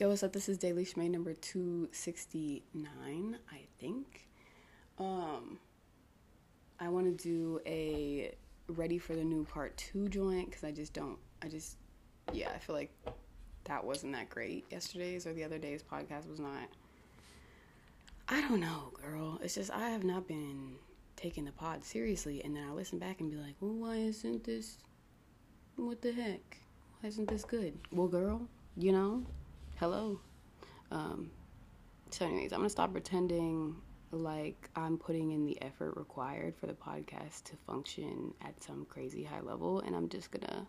Yo, what's up? This is Daily Shmay number 269, I think. Um, I want to do a ready for the new part two joint because I just don't, I just, yeah, I feel like that wasn't that great. Yesterday's or the other day's podcast was not. I don't know, girl. It's just, I have not been taking the pod seriously. And then I listen back and be like, well, why isn't this, what the heck? Why isn't this good? Well, girl, you know, hello. Um, so, anyways, I'm gonna stop pretending like I'm putting in the effort required for the podcast to function at some crazy high level, and I'm just gonna.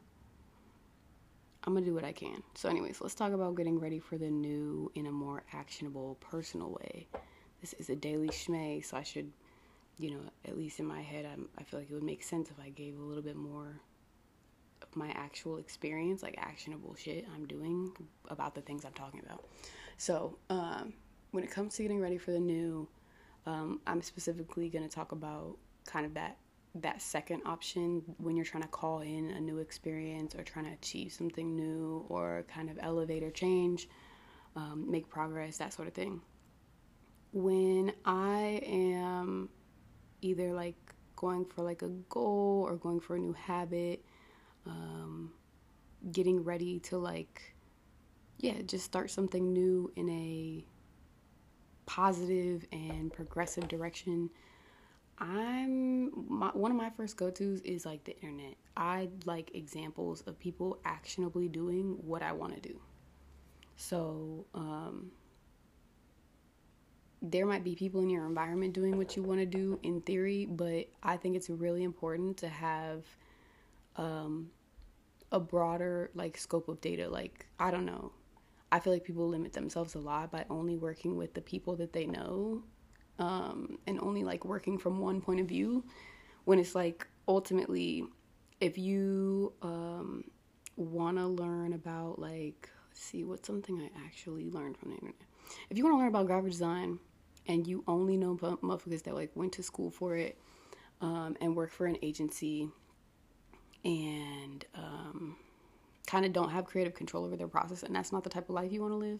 I'm gonna do what I can. So, anyways, let's talk about getting ready for the new in a more actionable, personal way. This is a daily schmay, so I should, you know, at least in my head, I'm, I feel like it would make sense if I gave a little bit more my actual experience, like actionable shit I'm doing about the things I'm talking about. So, um, when it comes to getting ready for the new, um, I'm specifically going to talk about kind of that that second option when you're trying to call in a new experience or trying to achieve something new or kind of elevate or change, um, make progress, that sort of thing. When I am either like going for like a goal or going for a new habit, um, getting ready to like yeah just start something new in a positive and progressive direction. I'm my, one of my first go-to's is like the internet. I like examples of people actionably doing what i want to do. So um, there might be people in your environment doing what you want to do in theory but i think it's really important to have um, a broader like scope of data. Like I don't know, I feel like people limit themselves a lot by only working with the people that they know, um, and only like working from one point of view. When it's like ultimately, if you um, want to learn about like see what's something I actually learned from the internet. If you want to learn about graphic design and you only know motherfuckers that like went to school for it um, and work for an agency and um, kind of don't have creative control over their process, and that's not the type of life you want to live.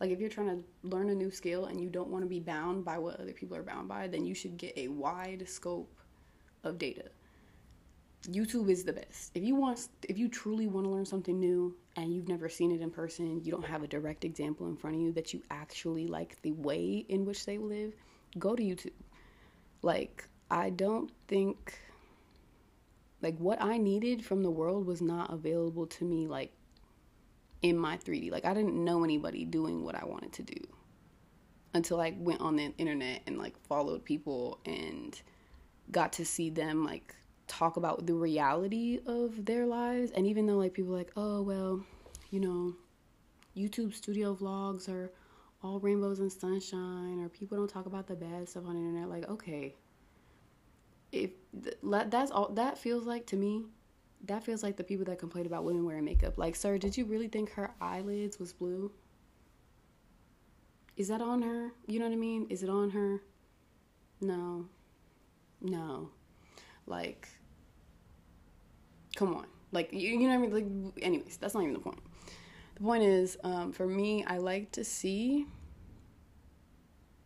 Like if you're trying to learn a new skill and you don't want to be bound by what other people are bound by, then you should get a wide scope of data. YouTube is the best. If you want if you truly want to learn something new and you've never seen it in person, you don't have a direct example in front of you that you actually like the way in which they live, go to YouTube. Like I don't think like what I needed from the world was not available to me like in my 3D. Like I didn't know anybody doing what I wanted to do until I went on the internet and like followed people and got to see them like talk about the reality of their lives and even though like people like, "Oh, well, you know, YouTube studio vlogs are all rainbows and sunshine or people don't talk about the bad stuff on the internet." Like, okay, if that's all that feels like to me that feels like the people that complain about women wearing makeup. Like sir did you really think her eyelids was blue? Is that on her? You know what i mean? Is it on her? No. No. Like come on. Like you, you know what i mean? Like anyways that's not even the point. The point is um, for me i like to see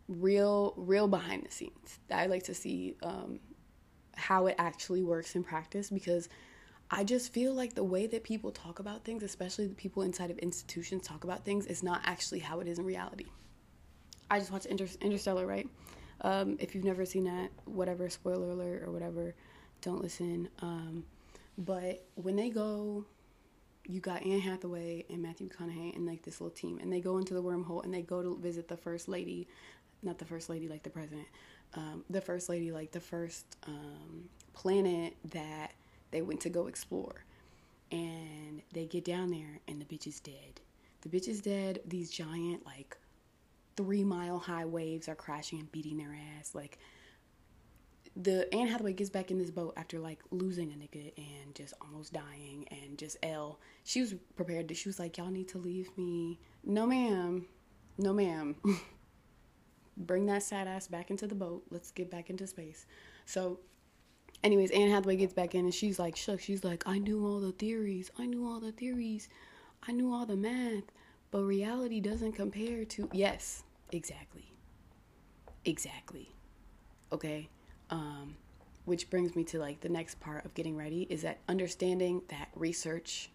real real behind the scenes. I like to see um, how it actually works in practice because I just feel like the way that people talk about things, especially the people inside of institutions talk about things, is not actually how it is in reality. I just watched Inter- Interstellar, right? Um, if you've never seen that, whatever, spoiler alert or whatever, don't listen. Um, but when they go, you got Anne Hathaway and Matthew McConaughey and like this little team, and they go into the wormhole and they go to visit the first lady, not the first lady like the president, um, the first lady, like the first um, planet that they went to go explore. And they get down there, and the bitch is dead. The bitch is dead. These giant, like, three mile high waves are crashing and beating their ass. Like, the Anne Hathaway gets back in this boat after like losing a nigga and just almost dying and just L. She was prepared to. She was like, "Y'all need to leave me." No, ma'am. No, ma'am. bring that sad ass back into the boat. Let's get back into space. So, anyways, Anne Hathaway gets back in and she's like shook. She's like, I knew all the theories. I knew all the theories. I knew all the math. But reality doesn't compare to yes, exactly. Exactly. Okay? Um which brings me to like the next part of getting ready is that understanding that research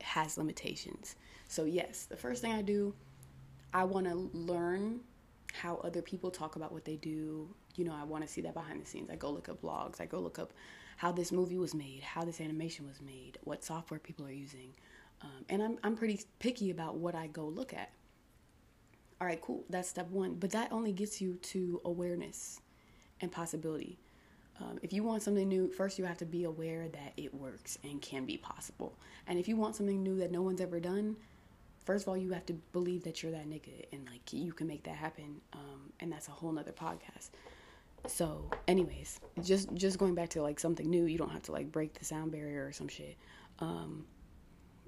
has limitations. So yes, the first thing I do, I want to learn how other people talk about what they do. You know, I want to see that behind the scenes. I go look up blogs. I go look up how this movie was made, how this animation was made, what software people are using. Um, and I'm, I'm pretty picky about what I go look at. All right, cool. That's step one. But that only gets you to awareness and possibility. Um, if you want something new, first you have to be aware that it works and can be possible. And if you want something new that no one's ever done, first of all, you have to believe that you're that nigga and like you can make that happen. Um, and that's a whole nother podcast. So, anyways, just just going back to like something new, you don't have to like break the sound barrier or some shit. Um,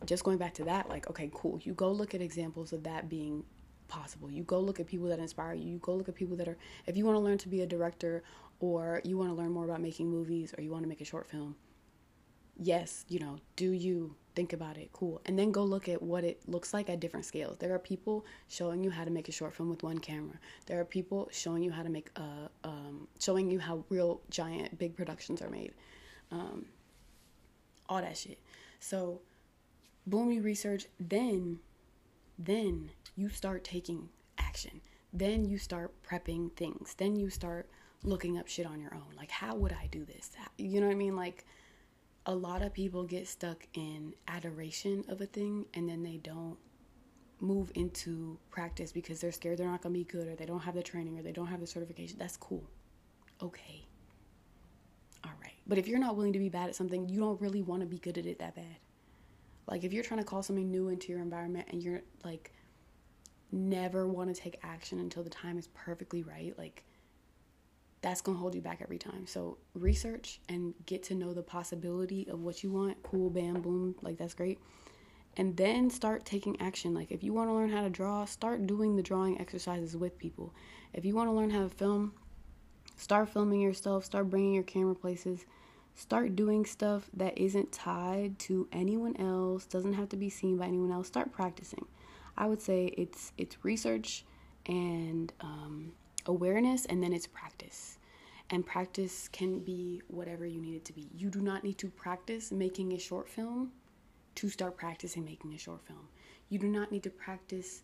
just going back to that, like, okay, cool. You go look at examples of that being possible. You go look at people that inspire you. You go look at people that are, if you want to learn to be a director or you want to learn more about making movies or you want to make a short film, yes, you know, do you think about it, cool. And then go look at what it looks like at different scales. There are people showing you how to make a short film with one camera. There are people showing you how to make, a, um, showing you how real giant big productions are made. Um, all that shit. So, boom, you research, then, then you start taking action. Then you start prepping things. Then you start looking up shit on your own. Like, how would I do this? You know what I mean? Like, a lot of people get stuck in adoration of a thing and then they don't move into practice because they're scared they're not going to be good or they don't have the training or they don't have the certification. That's cool. Okay. All right. But if you're not willing to be bad at something, you don't really want to be good at it that bad. Like, if you're trying to call something new into your environment and you're like, never want to take action until the time is perfectly right, like, that's going to hold you back every time. So research and get to know the possibility of what you want. Cool, bam, boom, like that's great. And then start taking action. Like if you want to learn how to draw, start doing the drawing exercises with people. If you want to learn how to film, start filming yourself, start bringing your camera places. Start doing stuff that isn't tied to anyone else, doesn't have to be seen by anyone else. Start practicing. I would say it's it's research and um, awareness, and then it's practice and practice can be whatever you need it to be. You do not need to practice making a short film to start practicing making a short film. You do not need to practice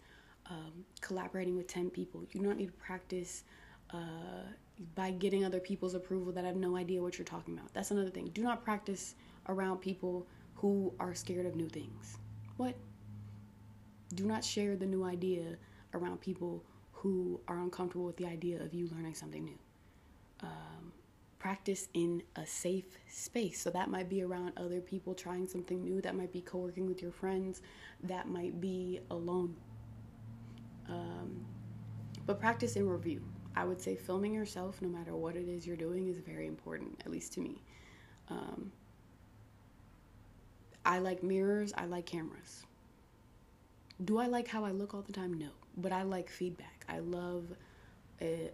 um, collaborating with 10 people. You do not need to practice uh, by getting other people's approval that have no idea what you're talking about. That's another thing. Do not practice around people who are scared of new things. What? Do not share the new idea around people who are uncomfortable with the idea of you learning something new um, practice in a safe space. So that might be around other people trying something new, that might be co working with your friends, that might be alone. Um, but practice and review. I would say filming yourself, no matter what it is you're doing, is very important, at least to me. Um, I like mirrors, I like cameras. Do I like how I look all the time? No. But I like feedback. I love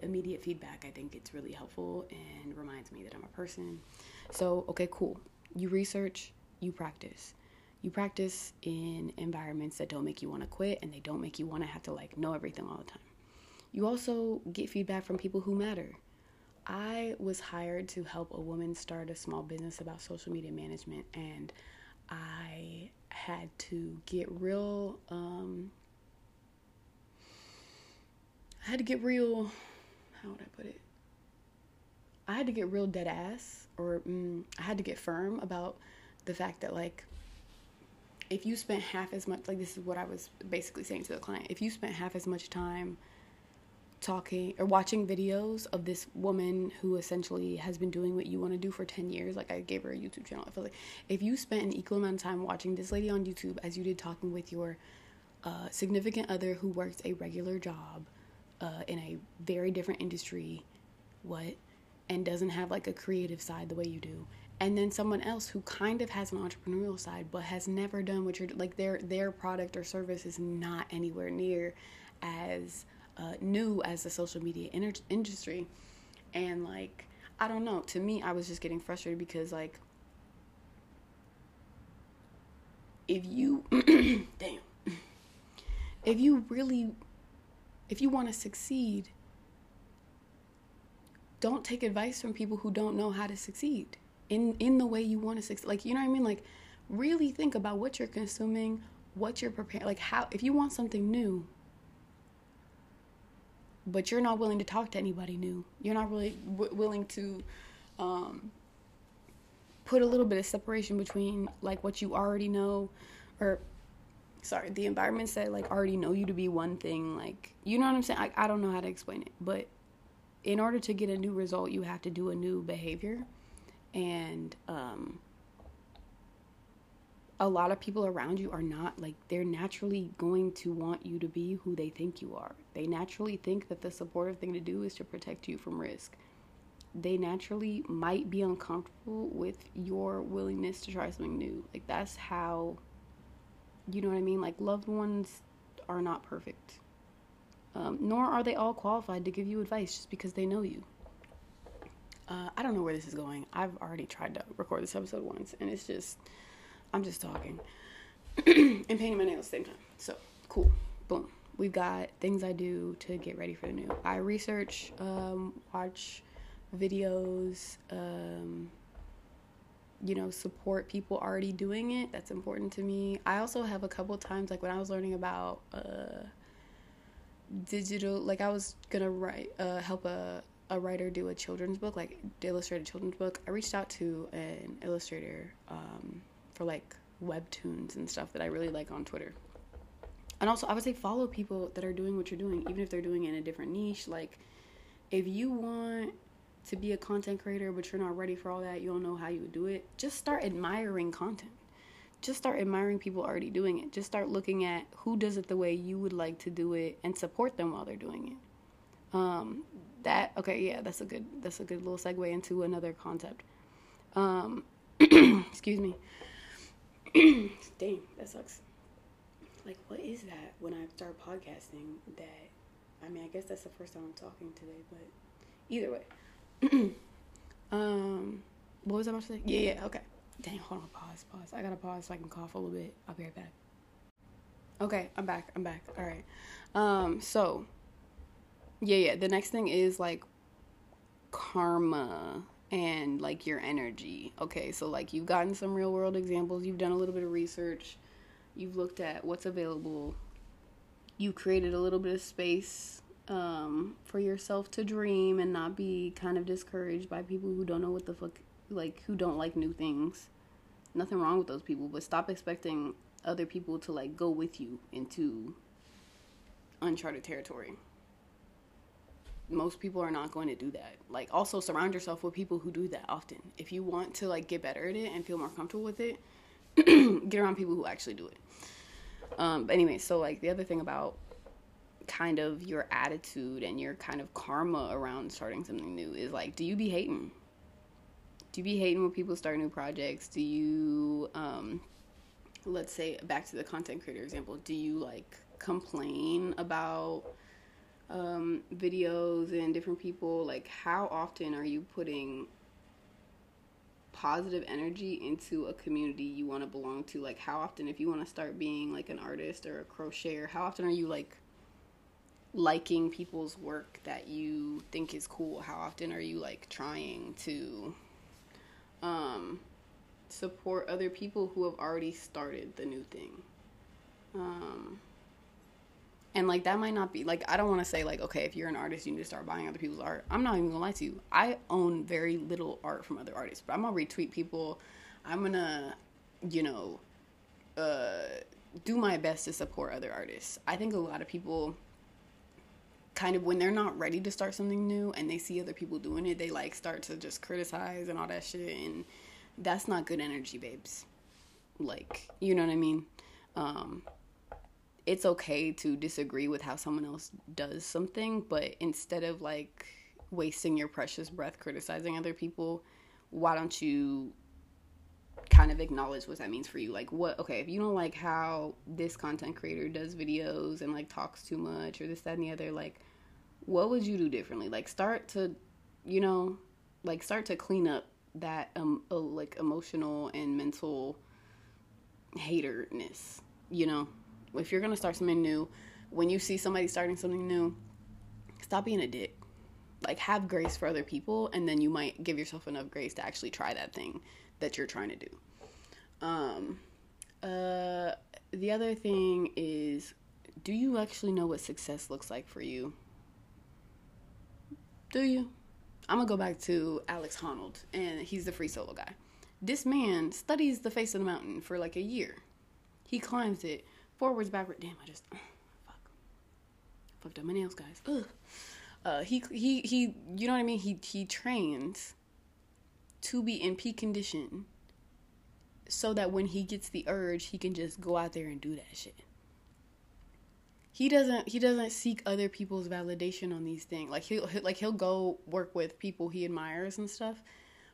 immediate feedback. I think it's really helpful and reminds me that I'm a person. So, okay, cool. You research, you practice. You practice in environments that don't make you want to quit and they don't make you want to have to like know everything all the time. You also get feedback from people who matter. I was hired to help a woman start a small business about social media management, and I had to get real um, I had to get real. How would I put it? I had to get real dead ass, or mm, I had to get firm about the fact that like if you spent half as much like this is what I was basically saying to the client if you spent half as much time talking or watching videos of this woman who essentially has been doing what you want to do for 10 years like I gave her a YouTube channel I feel like if you spent an equal amount of time watching this lady on YouTube as you did talking with your uh, significant other who works a regular job uh, in a very different industry, what, and doesn't have like a creative side the way you do, and then someone else who kind of has an entrepreneurial side but has never done what you're like their their product or service is not anywhere near as uh, new as the social media inter- industry, and like I don't know. To me, I was just getting frustrated because like if you damn if you really if you want to succeed don't take advice from people who don't know how to succeed in in the way you want to succeed like you know what i mean? Like really think about what you're consuming what you're preparing like how if you want something new but you're not willing to talk to anybody new you're not really w- willing to um, put a little bit of separation between like what you already know or sorry the environments that like already know you to be one thing like you know what i'm saying? I, I don't know how to explain it but in order to get a new result you have to do a new behavior. And um a lot of people around you are not like they're naturally going to want you to be who they think you are. They naturally think that the supportive thing to do is to protect you from risk. They naturally might be uncomfortable with your willingness to try something new. Like that's how you know what I mean? Like, loved ones are not perfect. Um, nor are they all qualified to give you advice just because they know you. Uh, I don't know where this is going. I've already tried to record this episode once, and it's just, I'm just talking and painting my nails at the same time. So, cool. Boom. We've got things I do to get ready for the new. I research, um, watch videos, um, you know, support people already doing it. That's important to me. I also have a couple times, like when I was learning about uh, digital, like I was gonna write, uh, help a, a writer do a children's book, like illustrated children's book. I reached out to an illustrator um, for like webtoons and stuff that I really like on Twitter. And also, I would say follow people that are doing what you're doing, even if they're doing it in a different niche. Like, if you want to be a content creator, but you're not ready for all that, you don't know how you would do it, just start admiring content. Just start admiring people already doing it. Just start looking at who does it the way you would like to do it and support them while they're doing it. Um, that okay, yeah, that's a good that's a good little segue into another concept. Um, excuse me. Dang, that sucks. Like, what is that when I start podcasting? That I mean, I guess that's the first time I'm talking today, but either way. um, what was I about to say? Yeah, yeah, okay. Dang, hold on, pause, pause. I gotta pause so I can cough a little bit. I'll be right back. Okay, I'm back. I'm back. All right. Um, so yeah, yeah. The next thing is like karma and like your energy. Okay, so like you've gotten some real world examples, you've done a little bit of research, you've looked at what's available, you created a little bit of space um, for yourself to dream and not be kind of discouraged by people who don't know what the fuck, like, who don't like new things. Nothing wrong with those people, but stop expecting other people to, like, go with you into uncharted territory. Most people are not going to do that. Like, also surround yourself with people who do that often. If you want to, like, get better at it and feel more comfortable with it, get around people who actually do it. Um, but anyway, so, like, the other thing about kind of your attitude and your kind of karma around starting something new is like do you be hating? Do you be hating when people start new projects? Do you um let's say back to the content creator example do you like complain about um videos and different people? Like how often are you putting positive energy into a community you want to belong to? Like how often if you want to start being like an artist or a crocheter how often are you like liking people's work that you think is cool? How often are you like trying to um, support other people who have already started the new thing? Um, and like that might not be like I don't want to say like okay if you're an artist you need to start buying other people's art. I'm not even gonna lie to you. I own very little art from other artists, but I'm gonna retweet people. I'm gonna, you know, uh, do my best to support other artists. I think a lot of people kind of when they're not ready to start something new and they see other people doing it, they like start to just criticize and all that shit and that's not good energy, babes. Like, you know what I mean? Um it's okay to disagree with how someone else does something, but instead of like wasting your precious breath criticizing other people, why don't you kind of acknowledge what that means for you. Like what okay, if you don't like how this content creator does videos and like talks too much or this, that and the other, like what would you do differently? Like start to, you know, like start to clean up that um uh, like emotional and mental haterness. You know, if you're gonna start something new, when you see somebody starting something new, stop being a dick. Like have grace for other people and then you might give yourself enough grace to actually try that thing that you're trying to do. Um uh the other thing is do you actually know what success looks like for you? Do you? I'm gonna go back to Alex Honnold, and he's the free solo guy. This man studies the face of the mountain for like a year. He climbs it forwards, backwards. Damn, I just fuck fucked up my nails, guys. Ugh. Uh, he he he. You know what I mean? He he trains to be in peak condition, so that when he gets the urge, he can just go out there and do that shit he doesn't he doesn't seek other people's validation on these things. Like he'll like he'll go work with people he admires and stuff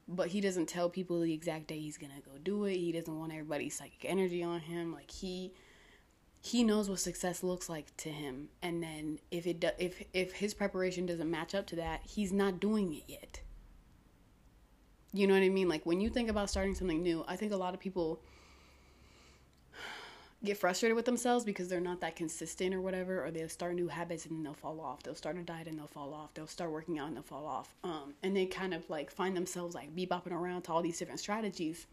but he doesn't tell people the exact day he's gonna go do it. He doesn't want everybody's psychic energy on him. Like he he knows what success looks like to him. And then if it do, if if his preparation doesn't match up to that he's not doing it yet. You know what i mean? Like when you think about starting something new i think a lot of people get frustrated with themselves because they're not that consistent or whatever, or they'll start new habits and then they'll fall off. They'll start a diet and they'll fall off. They'll start working out and they'll fall off. Um, and they kind of like find themselves like bebopping around to all these different strategies.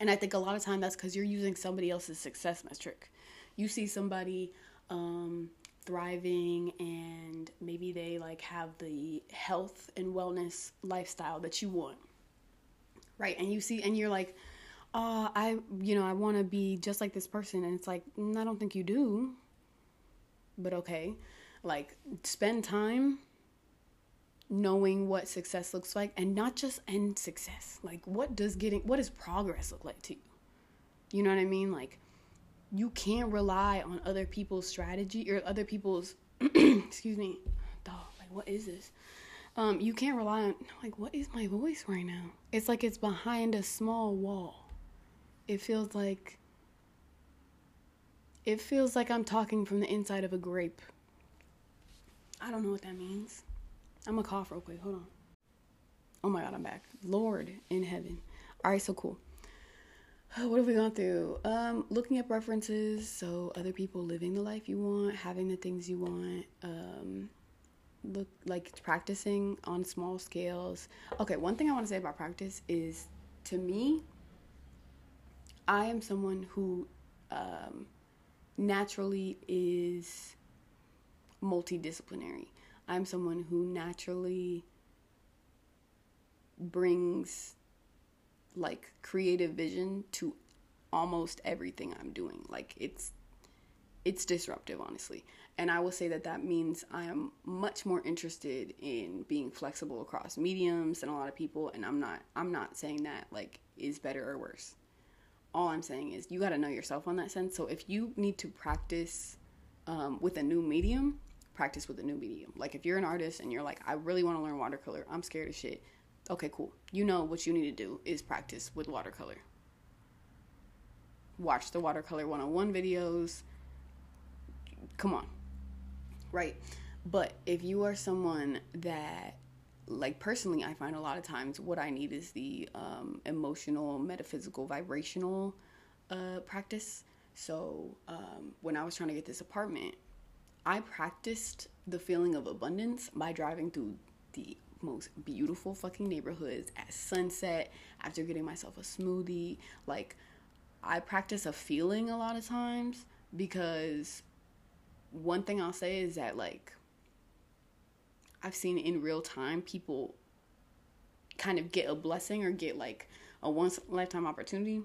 And I think a lot of time that's because you're using somebody else's success metric. You see somebody um, thriving and maybe they like have the health and wellness lifestyle that you want, right? And you see, and you're like, uh, I, you know, I want to be just like this person. And it's like, mm, I don't think you do. But okay. Like, spend time knowing what success looks like and not just end success. Like, what does getting, what does progress look like to you? You know what I mean? Like, you can't rely on other people's strategy or other people's, excuse me, dog, like, what is this? Um, you can't rely on, like, what is my voice right now? It's like it's behind a small wall it feels like it feels like I'm talking from the inside of a grape. I don't know what that means. I'm gonna cough real quick. Hold on. Oh my god, I'm back. Lord in heaven. All right, so cool. What have we gone through? Um, looking at references, so other people living the life you want, having the things you want. Um, look like practicing on small scales. Okay, one thing I want to say about practice is, to me, I am someone who um, naturally is multidisciplinary. I'm someone who naturally brings like creative vision to almost everything I'm doing. Like it's it's disruptive honestly. And I will say that that means I am much more interested in being flexible across mediums than a lot of people and I'm not I'm not saying that like is better or worse all I'm saying is you got to know yourself on that sense. So if you need to practice um, with a new medium, practice with a new medium. Like if you're an artist and you're like, I really want to learn watercolor, I'm scared of shit. Okay, cool. You know what you need to do is practice with watercolor. Watch the watercolor 101 videos. Come on. Right. But if you are someone that like personally i find a lot of times what i need is the um, emotional metaphysical vibrational uh, practice. So um, when i was trying to get this apartment i practiced the feeling of abundance by driving through the most beautiful fucking neighborhoods at sunset after getting myself a smoothie. Like i practice a feeling a lot of times because one thing i'll say is that like I've seen in real time people kind of get a blessing or get like a once lifetime opportunity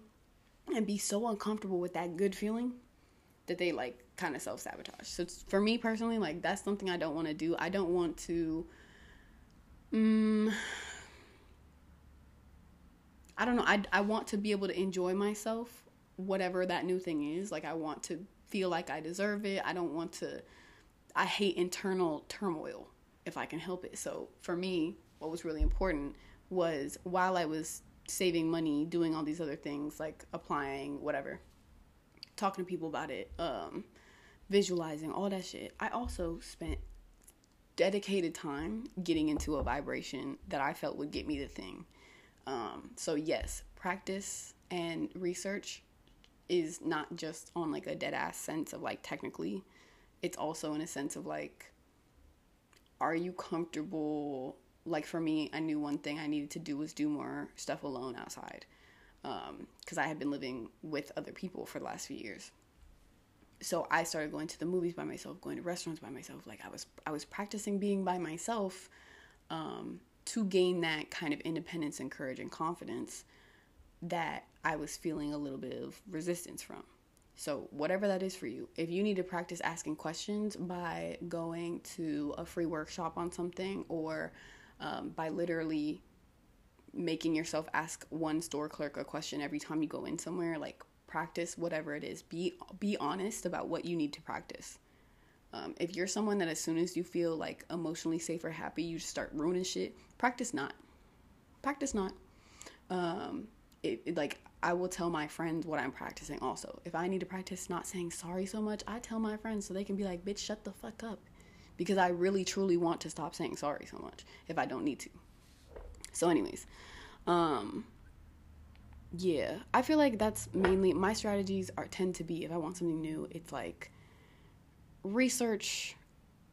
and be so uncomfortable with that good feeling that they like kind of self sabotage. So for me personally, like that's something I don't want to do. I don't want to. Um, I don't know. I I want to be able to enjoy myself, whatever that new thing is. Like I want to feel like I deserve it. I don't want to. I hate internal turmoil if I can help it. So for me, what was really important was while I was saving money, doing all these other things like applying, whatever, talking to people about it, um, visualizing, all that shit. I also spent dedicated time getting into a vibration that I felt would get me the thing. Um, so yes, practice and research is not just on like a dead ass sense of like technically it's also in a sense of like, are you comfortable? Like for me, I knew one thing I needed to do was do more stuff alone outside because um, I had been living with other people for the last few years. So I started going to the movies by myself, going to restaurants by myself. Like I was, I was practicing being by myself um, to gain that kind of independence and courage and confidence that I was feeling a little bit of resistance from. So, whatever that is for you, if you need to practice asking questions by going to a free workshop on something or um, by literally making yourself ask one store clerk a question every time you go in somewhere, like practice whatever it is. Be be honest about what you need to practice. Um, if you're someone that as soon as you feel like emotionally safe or happy, you just start ruining shit, practice not. Practice not. Um, it, it, like I will tell my friends what I'm practicing also. If I need to practice not saying sorry so much, I tell my friends so they can be like, bitch, shut the fuck up. Because I really truly want to stop saying sorry so much if I don't need to. So, anyways, um, yeah, I feel like that's mainly my strategies are tend to be if I want something new, it's like research,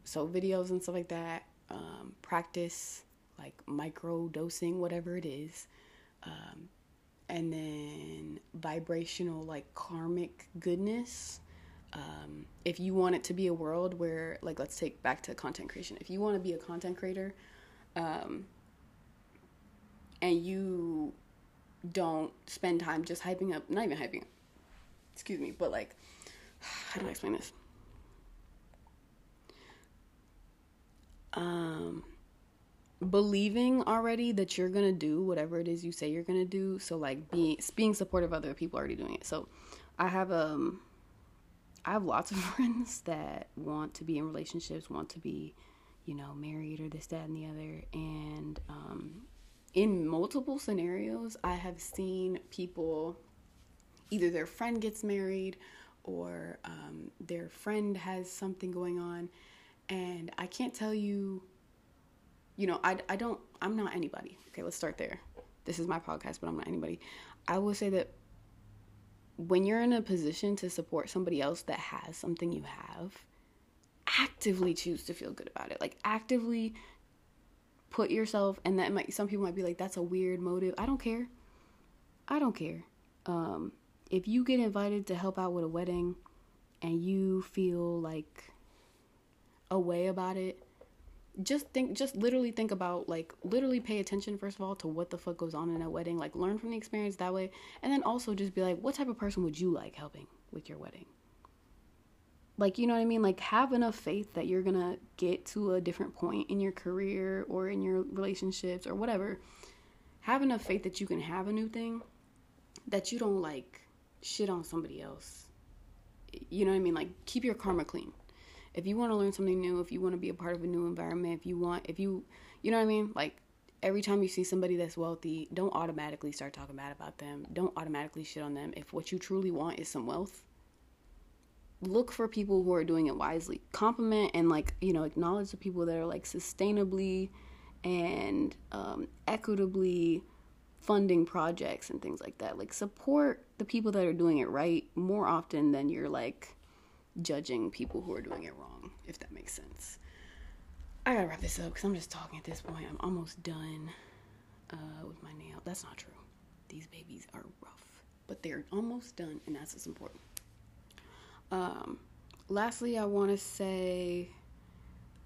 so videos and stuff like that, um, practice, like micro dosing, whatever it is. Um, and then vibrational like karmic goodness. Um, if you want it to be a world where like let's take back to content creation. If you want to be a content creator um, and you don't spend time just hyping up not even hyping up excuse me but like how do i explain this? Um believing already that you're gonna do whatever it is you say you're gonna do. So like being being supportive of other people already doing it. So I have um I have lots of friends that want to be in relationships, want to be, you know, married or this, that, and the other. And um, in multiple scenarios, I have seen people either their friend gets married or um, their friend has something going on. And I can't tell you you know, I, I don't, I'm not anybody. Okay, let's start there. This is my podcast, but I'm not anybody. I will say that when you're in a position to support somebody else that has something you have, actively choose to feel good about it. Like, actively put yourself, and that might, some people might be like, that's a weird motive. I don't care. I don't care. Um, if you get invited to help out with a wedding and you feel like a way about it, just think just literally think about like literally pay attention first of all to what the fuck goes on in a wedding like learn from the experience that way and then also just be like what type of person would you like helping with your wedding? Like you know what i mean? Like have enough faith that you're gonna get to a different point in your career or in your relationships or whatever. Have enough faith that you can have a new thing that you don't like shit on somebody else. You know what i mean? Like keep your karma clean if you want to learn something new, if you want to be a part of a new environment, if you want, if you, you know what I mean? Like every time you see somebody that's wealthy, don't automatically start talking bad about them. Don't automatically shit on them. If what you truly want is some wealth, look for people who are doing it wisely. Compliment and like, you know, acknowledge the people that are like sustainably and um, equitably funding projects and things like that. Like support the people that are doing it right more often than you're like judging people who are doing it wrong, if that makes sense. I gotta wrap this up because I'm just talking at this point. I'm almost done uh, with my nail. That's not true. These babies are rough, but they're almost done, and that's what's important. Um, lastly, I want to say,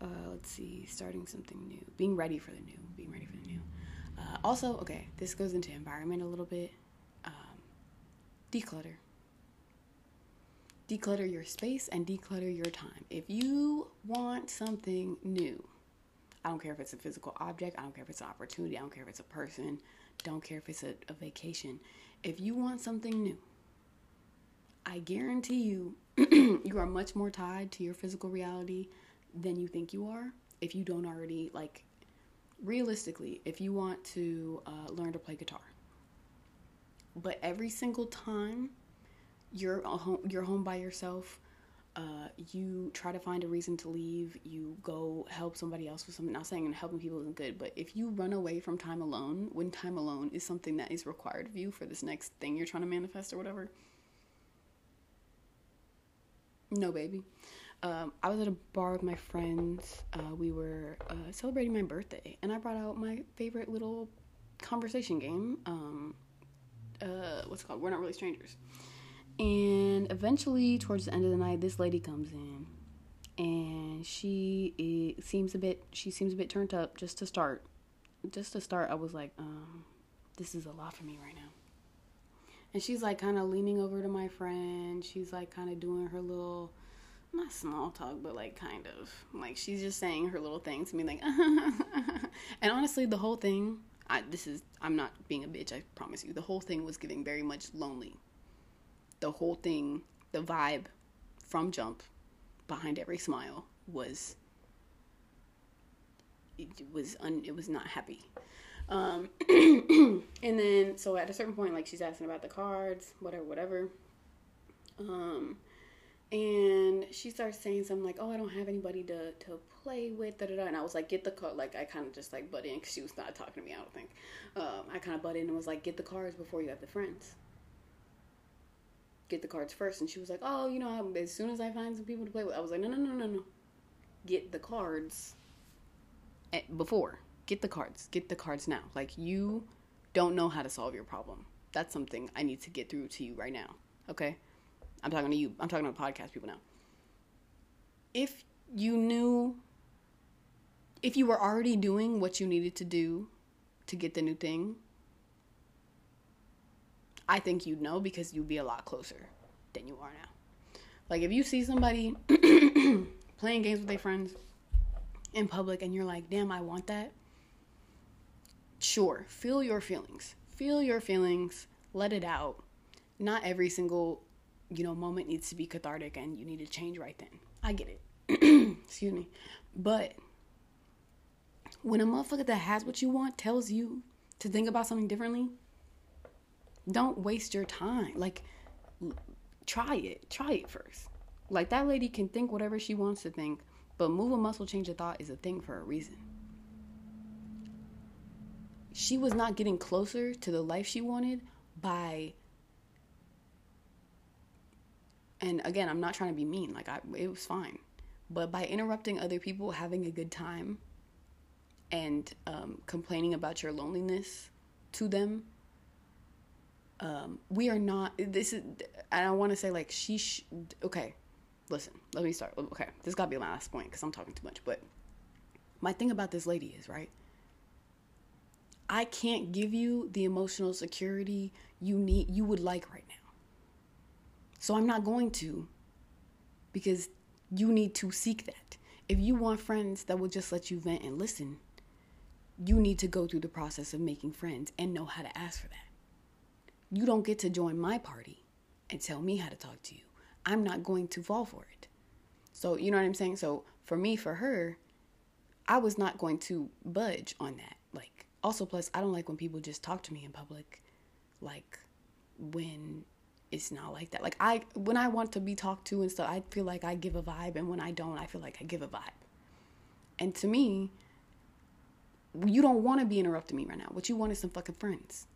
uh, let's see, starting something new, being ready for the new, being ready for the new. Uh, also, okay, this goes into environment a little bit. Um, declutter declutter your space and declutter your time. If you want something new, I don't care if it's a physical object, I don't care if it's an opportunity, I don't care if it's a person, don't care if it's a, a vacation. If you want something new, I guarantee you, you are much more tied to your physical reality than you think you are. If you don't already, like, realistically, if you want to uh, learn to play guitar, but every single time you're home, you're home by yourself. Uh, you try to find a reason to leave. You go help somebody else with something. Not saying helping people isn't good, but if you run away from time alone, when time alone is something that is required of you for this next thing you're trying to manifest or whatever, no, baby. um, I was at a bar with my friends. Uh, we were uh, celebrating my birthday, and I brought out my favorite little conversation game. Um, uh, what's it called? We're not really strangers. And eventually, towards the end of the night, this lady comes in, and she seems a bit. She seems a bit turned up. Just to start, just to start, I was like, um, "This is a lot for me right now." And she's like, kind of leaning over to my friend. She's like, kind of doing her little not small talk, but like kind of like she's just saying her little things to me, like, and honestly, the whole thing, I this is I'm not being a bitch, I promise you. The whole thing was giving very much lonely. The whole thing, the vibe from jump behind every smile was it was un, it was not happy. Um, and then so at a certain point, like she's asking about the cards, whatever, whatever. Um, and she starts saying something like, "Oh, I don't have anybody to to play with." Da, da, da. And I was like, "Get the card." Like I kind of just like butt in because she was not talking to me. I don't think. Um, I kind of butt in and was like, "Get the cards before you have the friends." Get the cards first, and she was like, "Oh, you know, as soon as I find some people to play with," I was like, "No, no, no, no, no. Get the cards at, before. Get the cards. Get the cards now. Like you don't know how to solve your problem. That's something I need to get through to you right now. Okay." I'm talking to you. I'm talking to podcast people now. If you knew, if you were already doing what you needed to do to get the new thing, I think you'd know because you'd be a lot closer than you are now. Like if you see somebody playing games with their friends in public and you're like, damn, I want that. Sure, feel your feelings. Feel your feelings, let it out. Not every single you know, moment needs to be cathartic and you need to change right then. I get it. Excuse me. But when a motherfucker that has what you want tells you to think about something differently, don't waste your time. Like, try it. Try it first. Like, that lady can think whatever she wants to think, but move a muscle, change a thought is a thing for a reason. She was not getting closer to the life she wanted by and again, I'm not trying to be mean. Like I, it was fine, but by interrupting other people having a good time, and um, complaining about your loneliness to them, um, we are not. This is, and I want to say like she. Sh- okay, listen. Let me start. Okay, this got to be my last point because I'm talking too much. But my thing about this lady is right. I can't give you the emotional security you need you would like right now. So I'm not going to because you need to seek that. If you want friends that will just let you vent and listen, you need to go through the process of making friends and know how to ask for that. You don't get to join my party and tell me how to talk to you. I'm not going to fall for it. So, you know what I'm saying? So, for me, for her, I was not going to budge on that. Like, also, plus, I don't like when people just talk to me in public. Like, when it's not like that. Like I when I want to be talked to and stuff, I feel like I give a vibe and when I don't, I feel like I give a vibe. And to me, you don't want to be interrupting me right now. What you want is some fucking friends.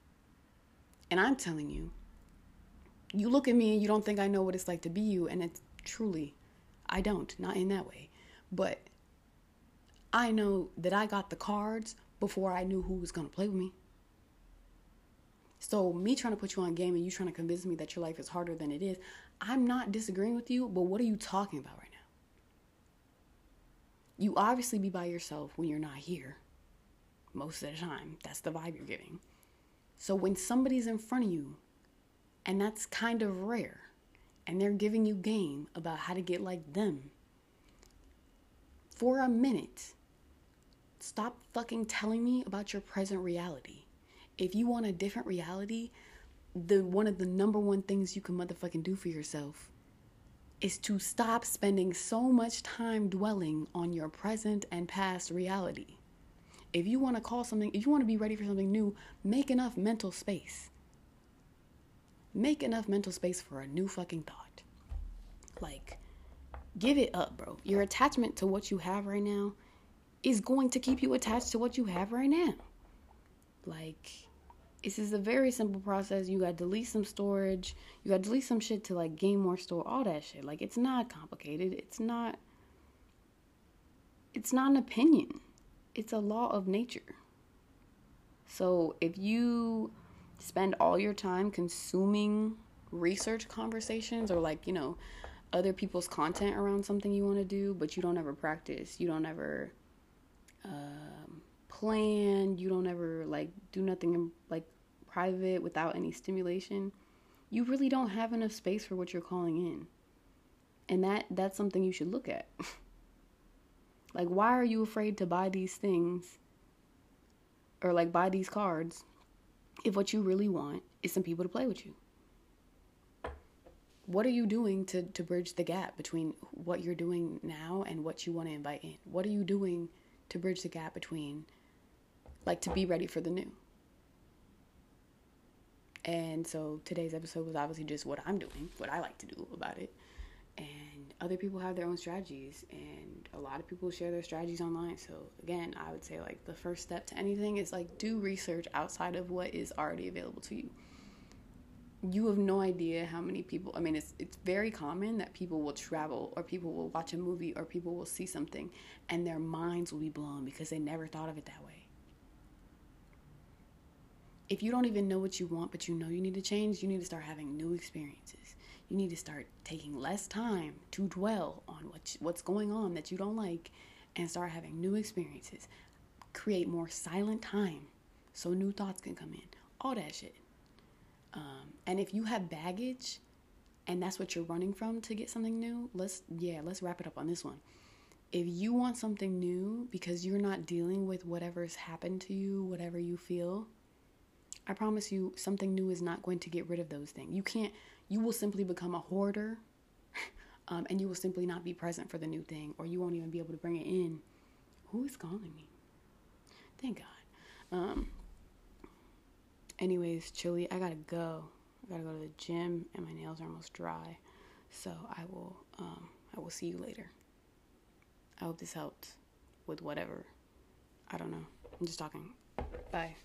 And I'm telling you, you look at me and you don't think I know what it's like to be you and it's truly I don't, not in that way. But I know that I got the cards before I knew who was going to play with me. So me trying to put you on game and you trying to convince me that your life is harder than it is, I'm not disagreeing with you, but what are you talking about right now? You obviously be by yourself when you're not here. Most of the time, that's the vibe you're giving. So when somebody's in front of you, and that's kind of rare, and they're giving you game about how to get like them, for a minute, stop fucking telling me about your present reality if you want a different reality, the one of the number one things you can motherfucking do for yourself is to stop spending so much time dwelling on your present and past reality. If you want to call something, if you want to be ready for something new, make enough mental space. Make enough mental space for a new fucking thought. Like, give it up, bro. Your attachment to what you have right now is going to keep you attached to what you have right now. Like, This is a very simple process. You got to delete some storage. You got to delete some shit to like gain more store. All that shit. Like it's not complicated. It's not. It's not an opinion. It's a law of nature. So if you spend all your time consuming research conversations or like you know other people's content around something you want to do, but you don't ever practice. You don't ever um, plan. You don't ever like do nothing in, like private without any stimulation. You really don't have enough space for what you're calling in, and that that's something you should look at. like, why are you afraid to buy these things, or like buy these cards, if what you really want is some people to play with you? what are you doing to, to bridge the gap between what you're doing now and what you want to invite in? What are you doing to bridge the gap between, like, to be ready for the new? And so today's episode was obviously just what I'm doing, what I like to do about it. And other people have their own strategies, and a lot of people share their strategies online. So, again, I would say, like, the first step to anything is, like, do research outside of what is already available to you. You have no idea how many people i mean it's it's very common that people will travel or people will watch a movie or people will see something and their minds will be blown because they never thought of it that way. If you don't even know what you want but you know you need to change you need to start having new experiences you need to start taking less time to dwell on what what's going on that you don't like and start having new experiences create more silent time so new thoughts can come in all that shit um, and if you have baggage and that's what you're running from to get something new, let's, yeah, let's wrap it up on this one. If you want something new because you're not dealing with whatever's happened to you, whatever you feel, I promise you something new is not going to get rid of those things. You can't, you will simply become a hoarder um, and you will simply not be present for the new thing or you won't even be able to bring it in. Who is calling me? Thank God. Um, anyways, Chili, I gotta go. I gotta go to the gym, and my nails are almost dry. So I will, um, I will see you later. I hope this helped with whatever. I don't know. I'm just talking. Bye.